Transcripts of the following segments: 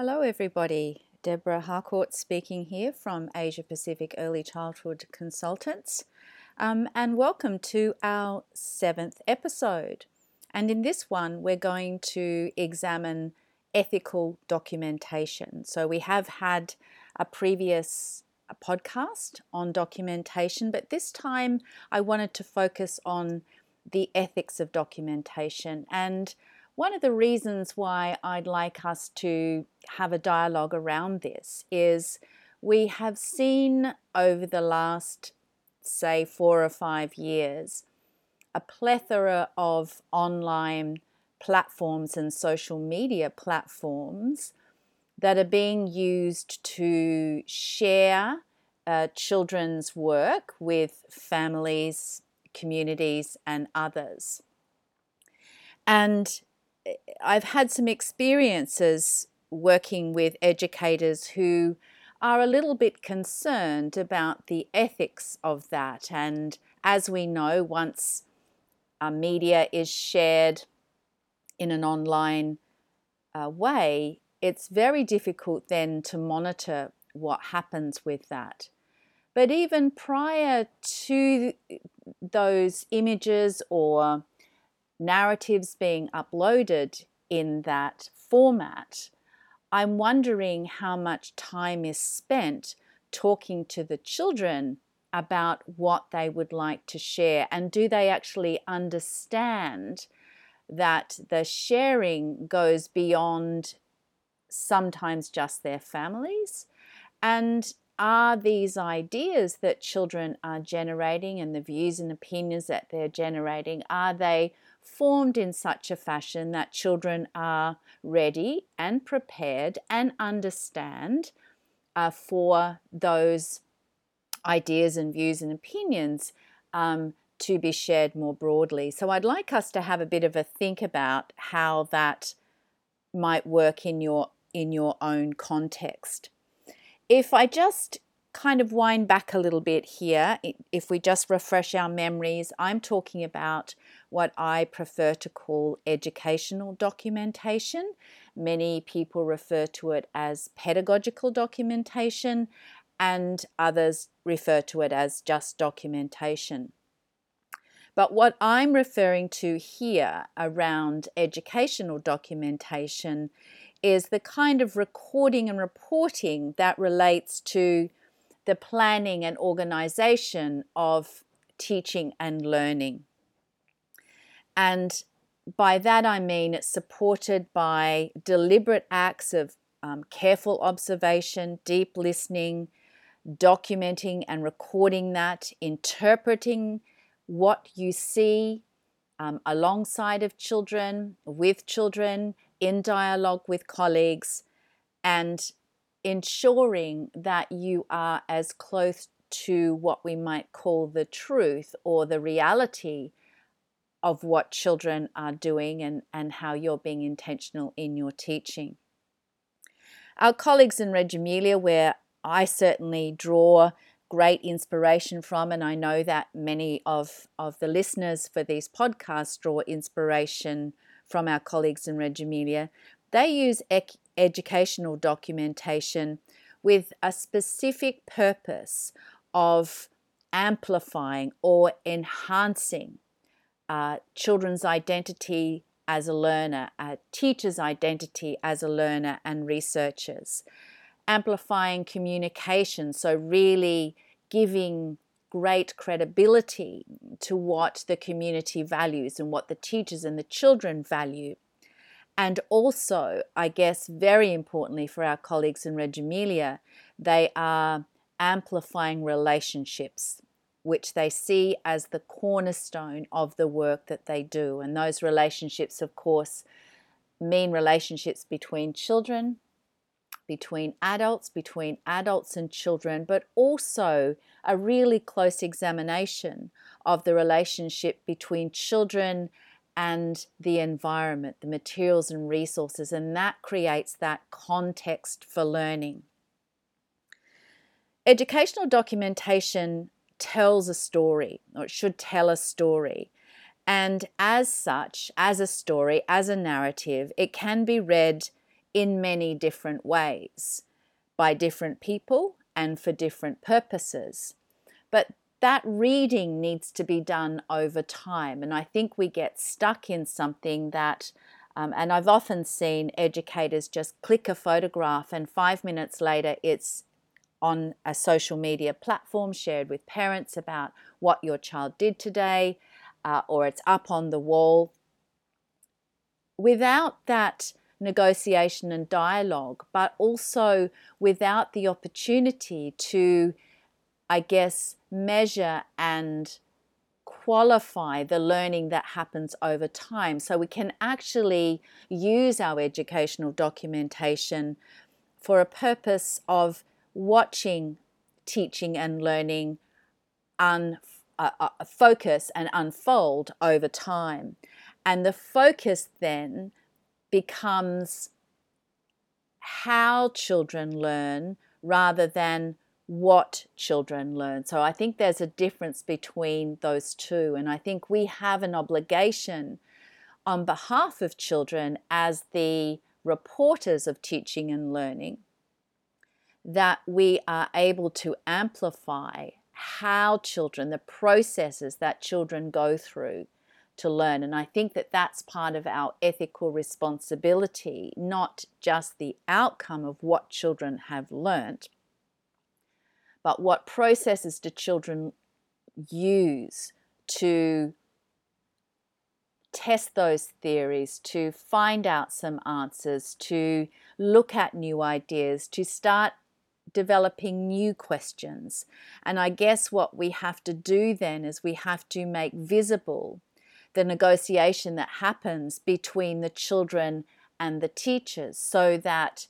Hello, everybody. Deborah Harcourt speaking here from Asia Pacific Early Childhood Consultants, um, and welcome to our seventh episode. And in this one, we're going to examine ethical documentation. So, we have had a previous podcast on documentation, but this time I wanted to focus on the ethics of documentation and one of the reasons why I'd like us to have a dialogue around this is we have seen over the last, say, four or five years, a plethora of online platforms and social media platforms that are being used to share uh, children's work with families, communities, and others. And I've had some experiences working with educators who are a little bit concerned about the ethics of that. And as we know, once a media is shared in an online uh, way, it's very difficult then to monitor what happens with that. But even prior to those images or narratives being uploaded in that format, I'm wondering how much time is spent talking to the children about what they would like to share and do they actually understand that the sharing goes beyond sometimes just their families? And are these ideas that children are generating and the views and opinions that they're generating are they formed in such a fashion that children are ready and prepared and understand uh, for those ideas and views and opinions um, to be shared more broadly. So I'd like us to have a bit of a think about how that might work in your in your own context. If I just kind of wind back a little bit here, if we just refresh our memories, I'm talking about what I prefer to call educational documentation. Many people refer to it as pedagogical documentation, and others refer to it as just documentation. But what I'm referring to here around educational documentation is the kind of recording and reporting that relates to the planning and organization of teaching and learning. And by that I mean it's supported by deliberate acts of um, careful observation, deep listening, documenting and recording that, interpreting what you see um, alongside of children, with children, in dialogue with colleagues, and ensuring that you are as close to what we might call the truth or the reality of what children are doing and, and how you're being intentional in your teaching. Our colleagues in Reggio Emilia, where I certainly draw great inspiration from, and I know that many of, of the listeners for these podcasts draw inspiration from our colleagues in Reggio Emilia, they use educational documentation with a specific purpose of amplifying or enhancing uh, children's identity as a learner, a teacher's identity as a learner, and researchers. Amplifying communication, so really giving great credibility to what the community values and what the teachers and the children value. And also, I guess, very importantly for our colleagues in Reggio Emilia, they are amplifying relationships, which they see as the cornerstone of the work that they do. And those relationships, of course, mean relationships between children, between adults, between adults and children, but also a really close examination of the relationship between children and the environment, the materials and resources, and that creates that context for learning. Educational documentation tells a story, or it should tell a story. And as such, as a story, as a narrative, it can be read in many different ways by different people and for different purposes. But that reading needs to be done over time. And I think we get stuck in something that, um, and I've often seen educators just click a photograph and five minutes later it's on a social media platform shared with parents about what your child did today, uh, or it's up on the wall. Without that negotiation and dialogue, but also without the opportunity to, I guess, measure and qualify the learning that happens over time. So we can actually use our educational documentation for a purpose of watching teaching and learning un, uh, uh, focus and unfold over time. And the focus then becomes how children learn rather than what children learn. So I think there's a difference between those two. And I think we have an obligation on behalf of children as the reporters of teaching and learning that we are able to amplify how children, the processes that children go through to learn. And I think that that's part of our ethical responsibility, not just the outcome of what children have learnt, but what processes do children use to test those theories, to find out some answers, to look at new ideas, to start developing new questions. And I guess what we have to do then is we have to make visible the negotiation that happens between the children and the teachers so that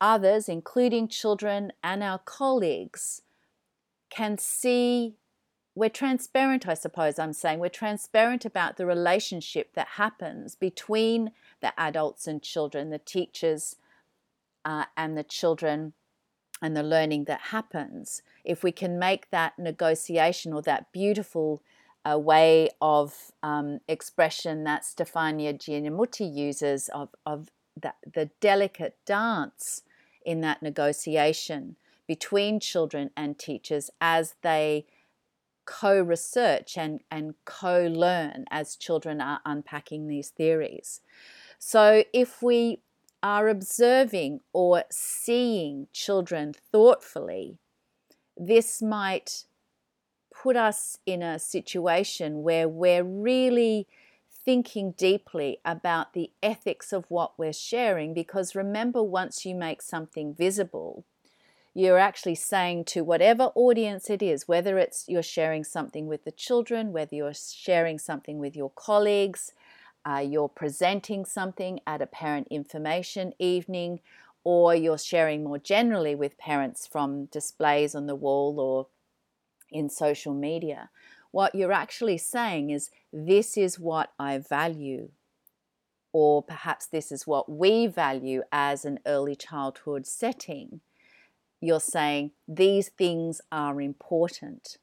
others, including children and our colleagues, can see we're transparent, I suppose I'm saying. We're transparent about the relationship that happens between the adults and children, the teachers uh, and the children, and the learning that happens. If we can make that negotiation or that beautiful a way of um, expression that Stefania Giamminuti uses of, of the, the delicate dance in that negotiation between children and teachers as they co research and, and co learn as children are unpacking these theories. So, if we are observing or seeing children thoughtfully, this might put us in a situation where we're really thinking deeply about the ethics of what we're sharing because remember, once you make something visible, you're actually saying to whatever audience it is, whether it's you're sharing something with the children, whether you're sharing something with your colleagues, uh, you're presenting something at a parent information evening, or you're sharing more generally with parents from displays on the wall or in social media. What you're actually saying is, This is what I value. Or perhaps this is what we value as an early childhood setting. You're saying these things are important.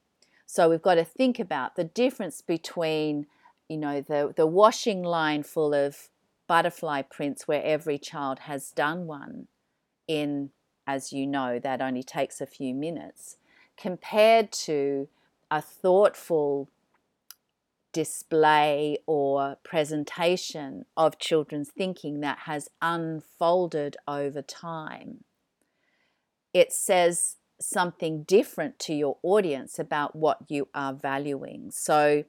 So we've got to think about the difference between, you know, the, the washing line full of butterfly prints where every child has done one in, as you know, that only takes a few minutes compared to a thoughtful display or presentation of children's thinking that has unfolded over time. It says something different to your audience about what you are valuing. So,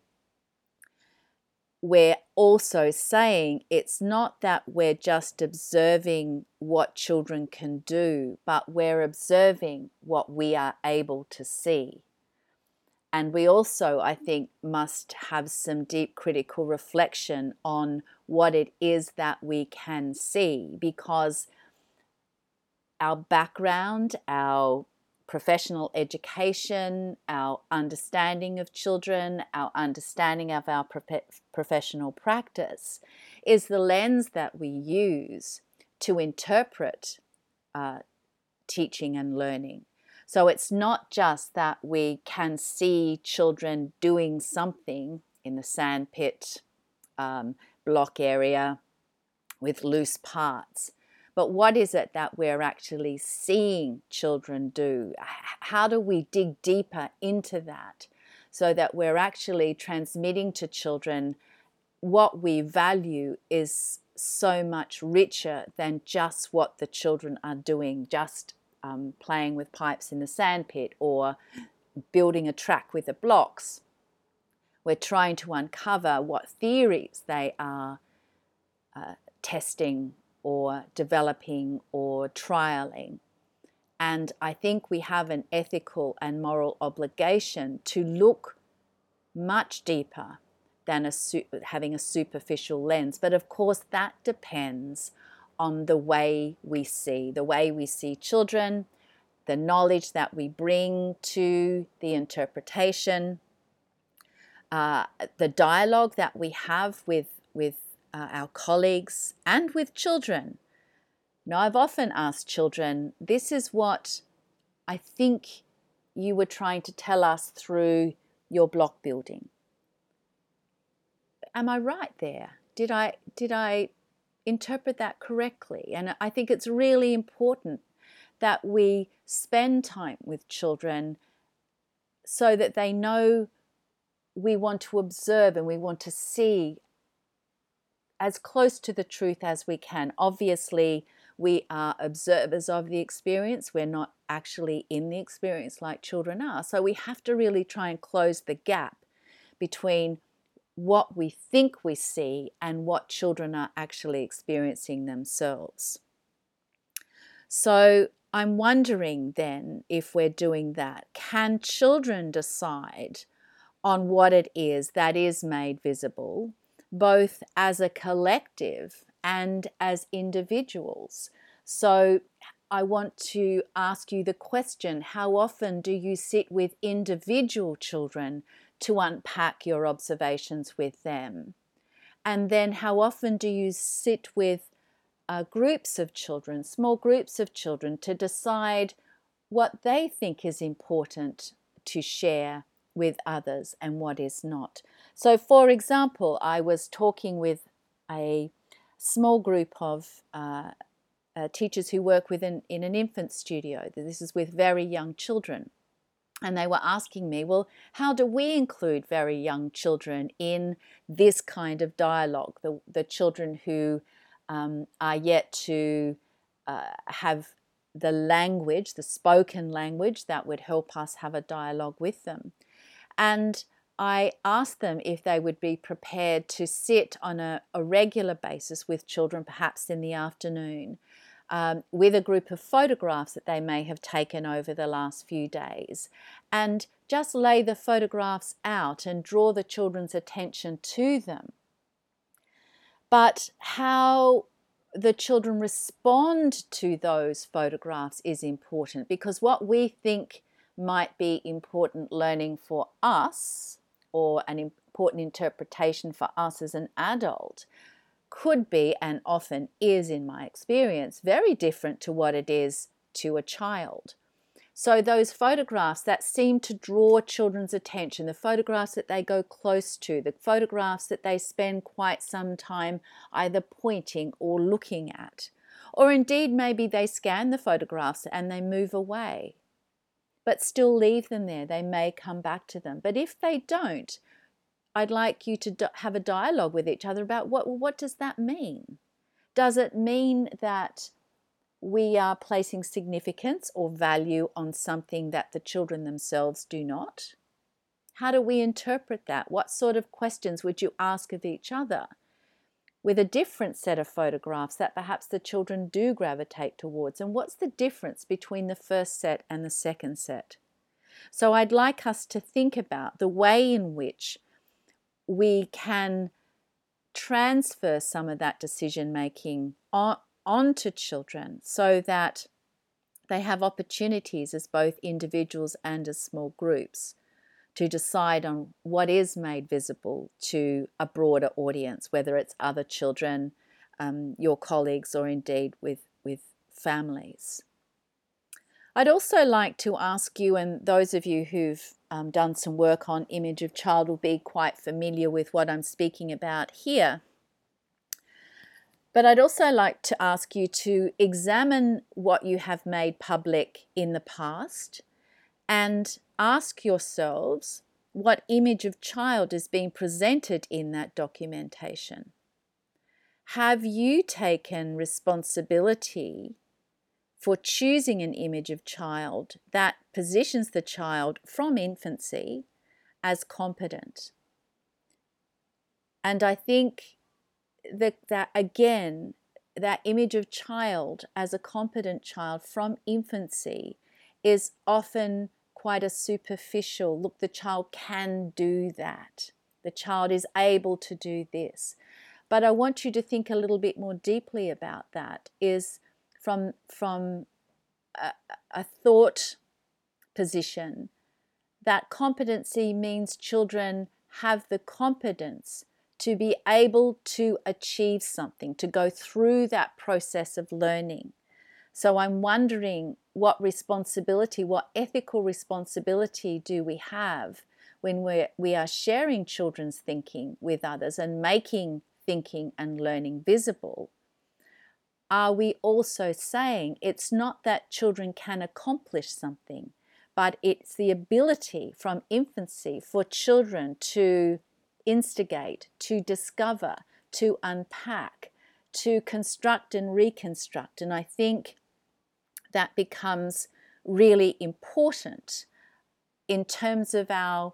we're also saying it's not that we're just observing what children can do, but we're observing what we are able to see. And we also, I think, must have some deep critical reflection on what it is that we can see because our background, our professional education, our understanding of children, our understanding of our professional practice is the lens that we use to interpret uh, teaching and learning. So it's not just that we can see children doing something in the sandpit um, block area with loose parts, but what is it that we're actually seeing children do? How do we dig deeper into that so that we're actually transmitting to children what we value is so much richer than just what the children are doing, just um, playing with pipes in the sandpit or building a track with the blocks. We're trying to uncover what theories they are uh, testing or developing or trialing. And I think we have an ethical and moral obligation to look much deeper than a having a superficial lens. But of course, that depends on the way we see, the way we see children, the knowledge that we bring to the interpretation, uh, the dialogue that we have with, with uh, our colleagues and with children. Now, I've often asked children, this is what I think you were trying to tell us through your block building am I right there? Did I did I interpret that correctly? And I think it's really important that we spend time with children so that they know we want to observe and we want to see as close to the truth as we can. Obviously, we are observers of the experience. We're not actually in the experience like children are. So we have to really try and close the gap between what we think we see and what children are actually experiencing themselves. So I'm wondering then if we're doing that. Can children decide on what it is that is made visible, both as a collective and as individuals? So I want to ask you the question how often do you sit with individual children to unpack your observations with them? And then, how often do you sit with uh, groups of children, small groups of children, to decide what they think is important to share with others and what is not? So, for example, I was talking with a small group of uh, uh, teachers who work within in an infant studio. This is with very young children and they were asking me, well, how do we include very young children in this kind of dialogue? The, the children who um, are yet to uh, have the language, the spoken language that would help us have a dialogue with them. And I asked them if they would be prepared to sit on a, a regular basis with children, perhaps in the afternoon, um, with a group of photographs that they may have taken over the last few days and just lay the photographs out and draw the children's attention to them. But how the children respond to those photographs is important because what we think might be important learning for us or an important interpretation for us as an adult could be and often is, in my experience, very different to what it is to a child. So, those photographs that seem to draw children's attention, the photographs that they go close to, the photographs that they spend quite some time either pointing or looking at, or indeed maybe they scan the photographs and they move away, but still leave them there. They may come back to them. But if they don't, I'd like you to have a dialogue with each other about what what does that mean? Does it mean that we are placing significance or value on something that the children themselves do not? How do we interpret that? What sort of questions would you ask of each other? With a different set of photographs that perhaps the children do gravitate towards, and what's the difference between the first set and the second set? So, I'd like us to think about the way in which we can transfer some of that decision making on, onto children so that they have opportunities as both individuals and as small groups to decide on what is made visible to a broader audience, whether it's other children, um, your colleagues, or indeed with, with families. I'd also like to ask you, and those of you who've um, done some work on image of child will be quite familiar with what I'm speaking about here. But I'd also like to ask you to examine what you have made public in the past and ask yourselves what image of child is being presented in that documentation. Have you taken responsibility for choosing an image of child that positions the child from infancy as competent? And I think that, that again, that image of child as a competent child from infancy is often quite a superficial look, the child can do that. The child is able to do this. But I want you to think a little bit more deeply about that is from, from a, a thought position that competency means children have the competence to be able to achieve something, to go through that process of learning. So I'm wondering what responsibility, what ethical responsibility do we have when we're, we are sharing children's thinking with others and making thinking and learning visible? Are we also saying it's not that children can accomplish something, but it's the ability from infancy for children to instigate, to discover, to unpack, to construct and reconstruct. And I think that becomes really important in terms of our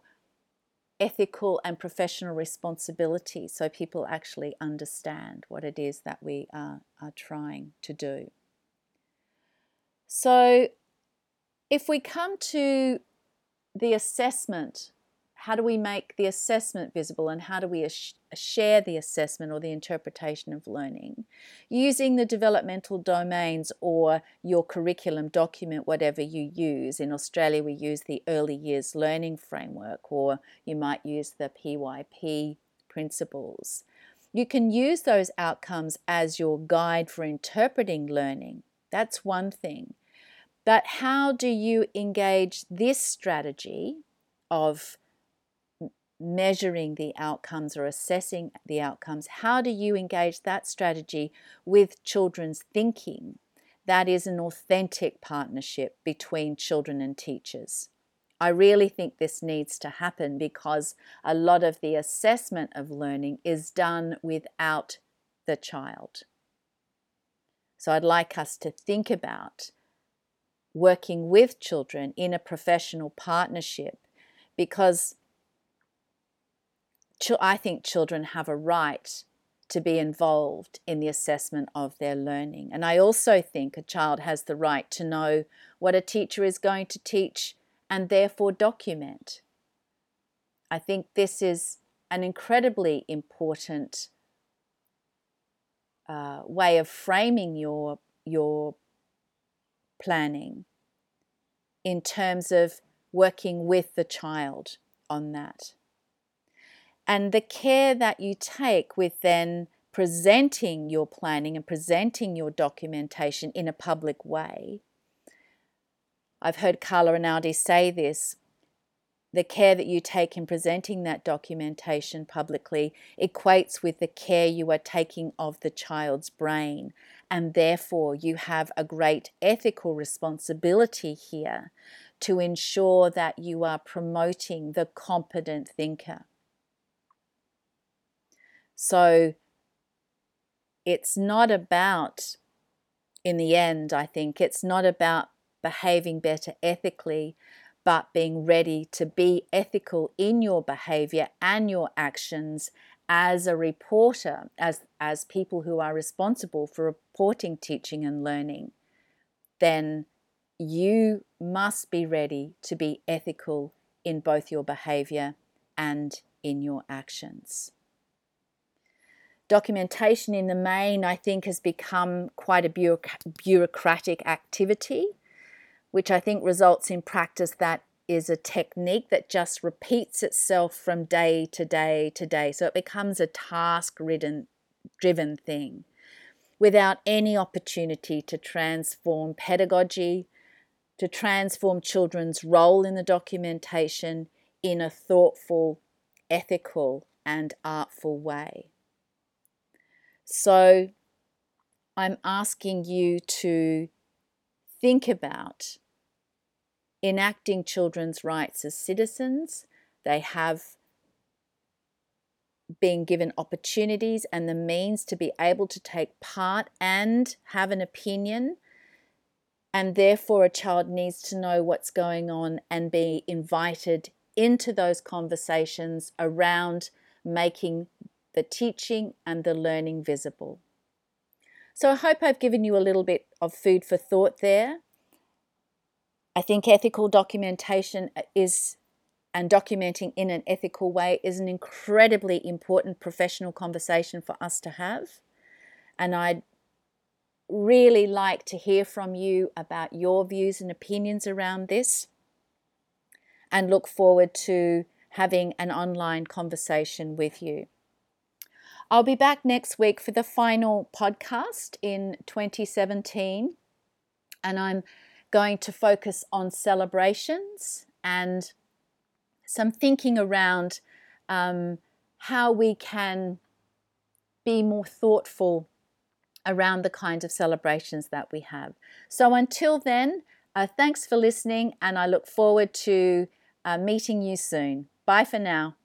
ethical and professional responsibility so people actually understand what it is that we are, are trying to do. So, if we come to the assessment how do we make the assessment visible and how do we share the assessment or the interpretation of learning? Using the developmental domains or your curriculum document whatever you use. In australia we use the early years learning framework or you might use the PYP principles. You can use those outcomes as your guide for interpreting learning. That's one thing. But how do you engage this strategy of measuring the outcomes or assessing the outcomes, how do you engage that strategy with children's thinking? That is an authentic partnership between children and teachers. I really think this needs to happen because a lot of the assessment of learning is done without the child. So I'd like us to think about working with children in a professional partnership because I think children have a right to be involved in the assessment of their learning. And I also think a child has the right to know what a teacher is going to teach and therefore document. I think this is an incredibly important uh, way of framing your, your planning in terms of working with the child on that and the care that you take with then presenting your planning and presenting your documentation in a public way. I've heard Carla Rinaldi say this the care that you take in presenting that documentation publicly equates with the care you are taking of the child's brain, and therefore you have a great ethical responsibility here to ensure that you are promoting the competent thinker. So it's not about, in the end, I think, it's not about behaving better ethically, but being ready to be ethical in your behavior and your actions as a reporter, as, as people who are responsible for reporting teaching and learning, then you must be ready to be ethical in both your behavior and in your actions documentation in the main, I think, has become quite a bureaucratic activity, which I think results in practice that is a technique that just repeats itself from day to day to day. So it becomes a task ridden driven thing without any opportunity to transform pedagogy, to transform children's role in the documentation in a thoughtful, ethical, and artful way. So I'm asking you to think about enacting children's rights as citizens. They have been given opportunities and the means to be able to take part and have an opinion. And therefore, a child needs to know what's going on and be invited into those conversations around making the teaching and the learning visible. So, I hope I've given you a little bit of food for thought there. I think ethical documentation uh, is and documenting in an ethical way is an incredibly important professional conversation for us to have. And I'd really like to hear from you about your views and opinions around this and look forward to having an online conversation with you. I'll be back next week for the final podcast in 2017, and I'm going to focus on celebrations and some thinking around um, how we can be more thoughtful around the kinds of celebrations that we have. So until then, uh, thanks for listening, and I look forward to uh, meeting you soon. Bye for now.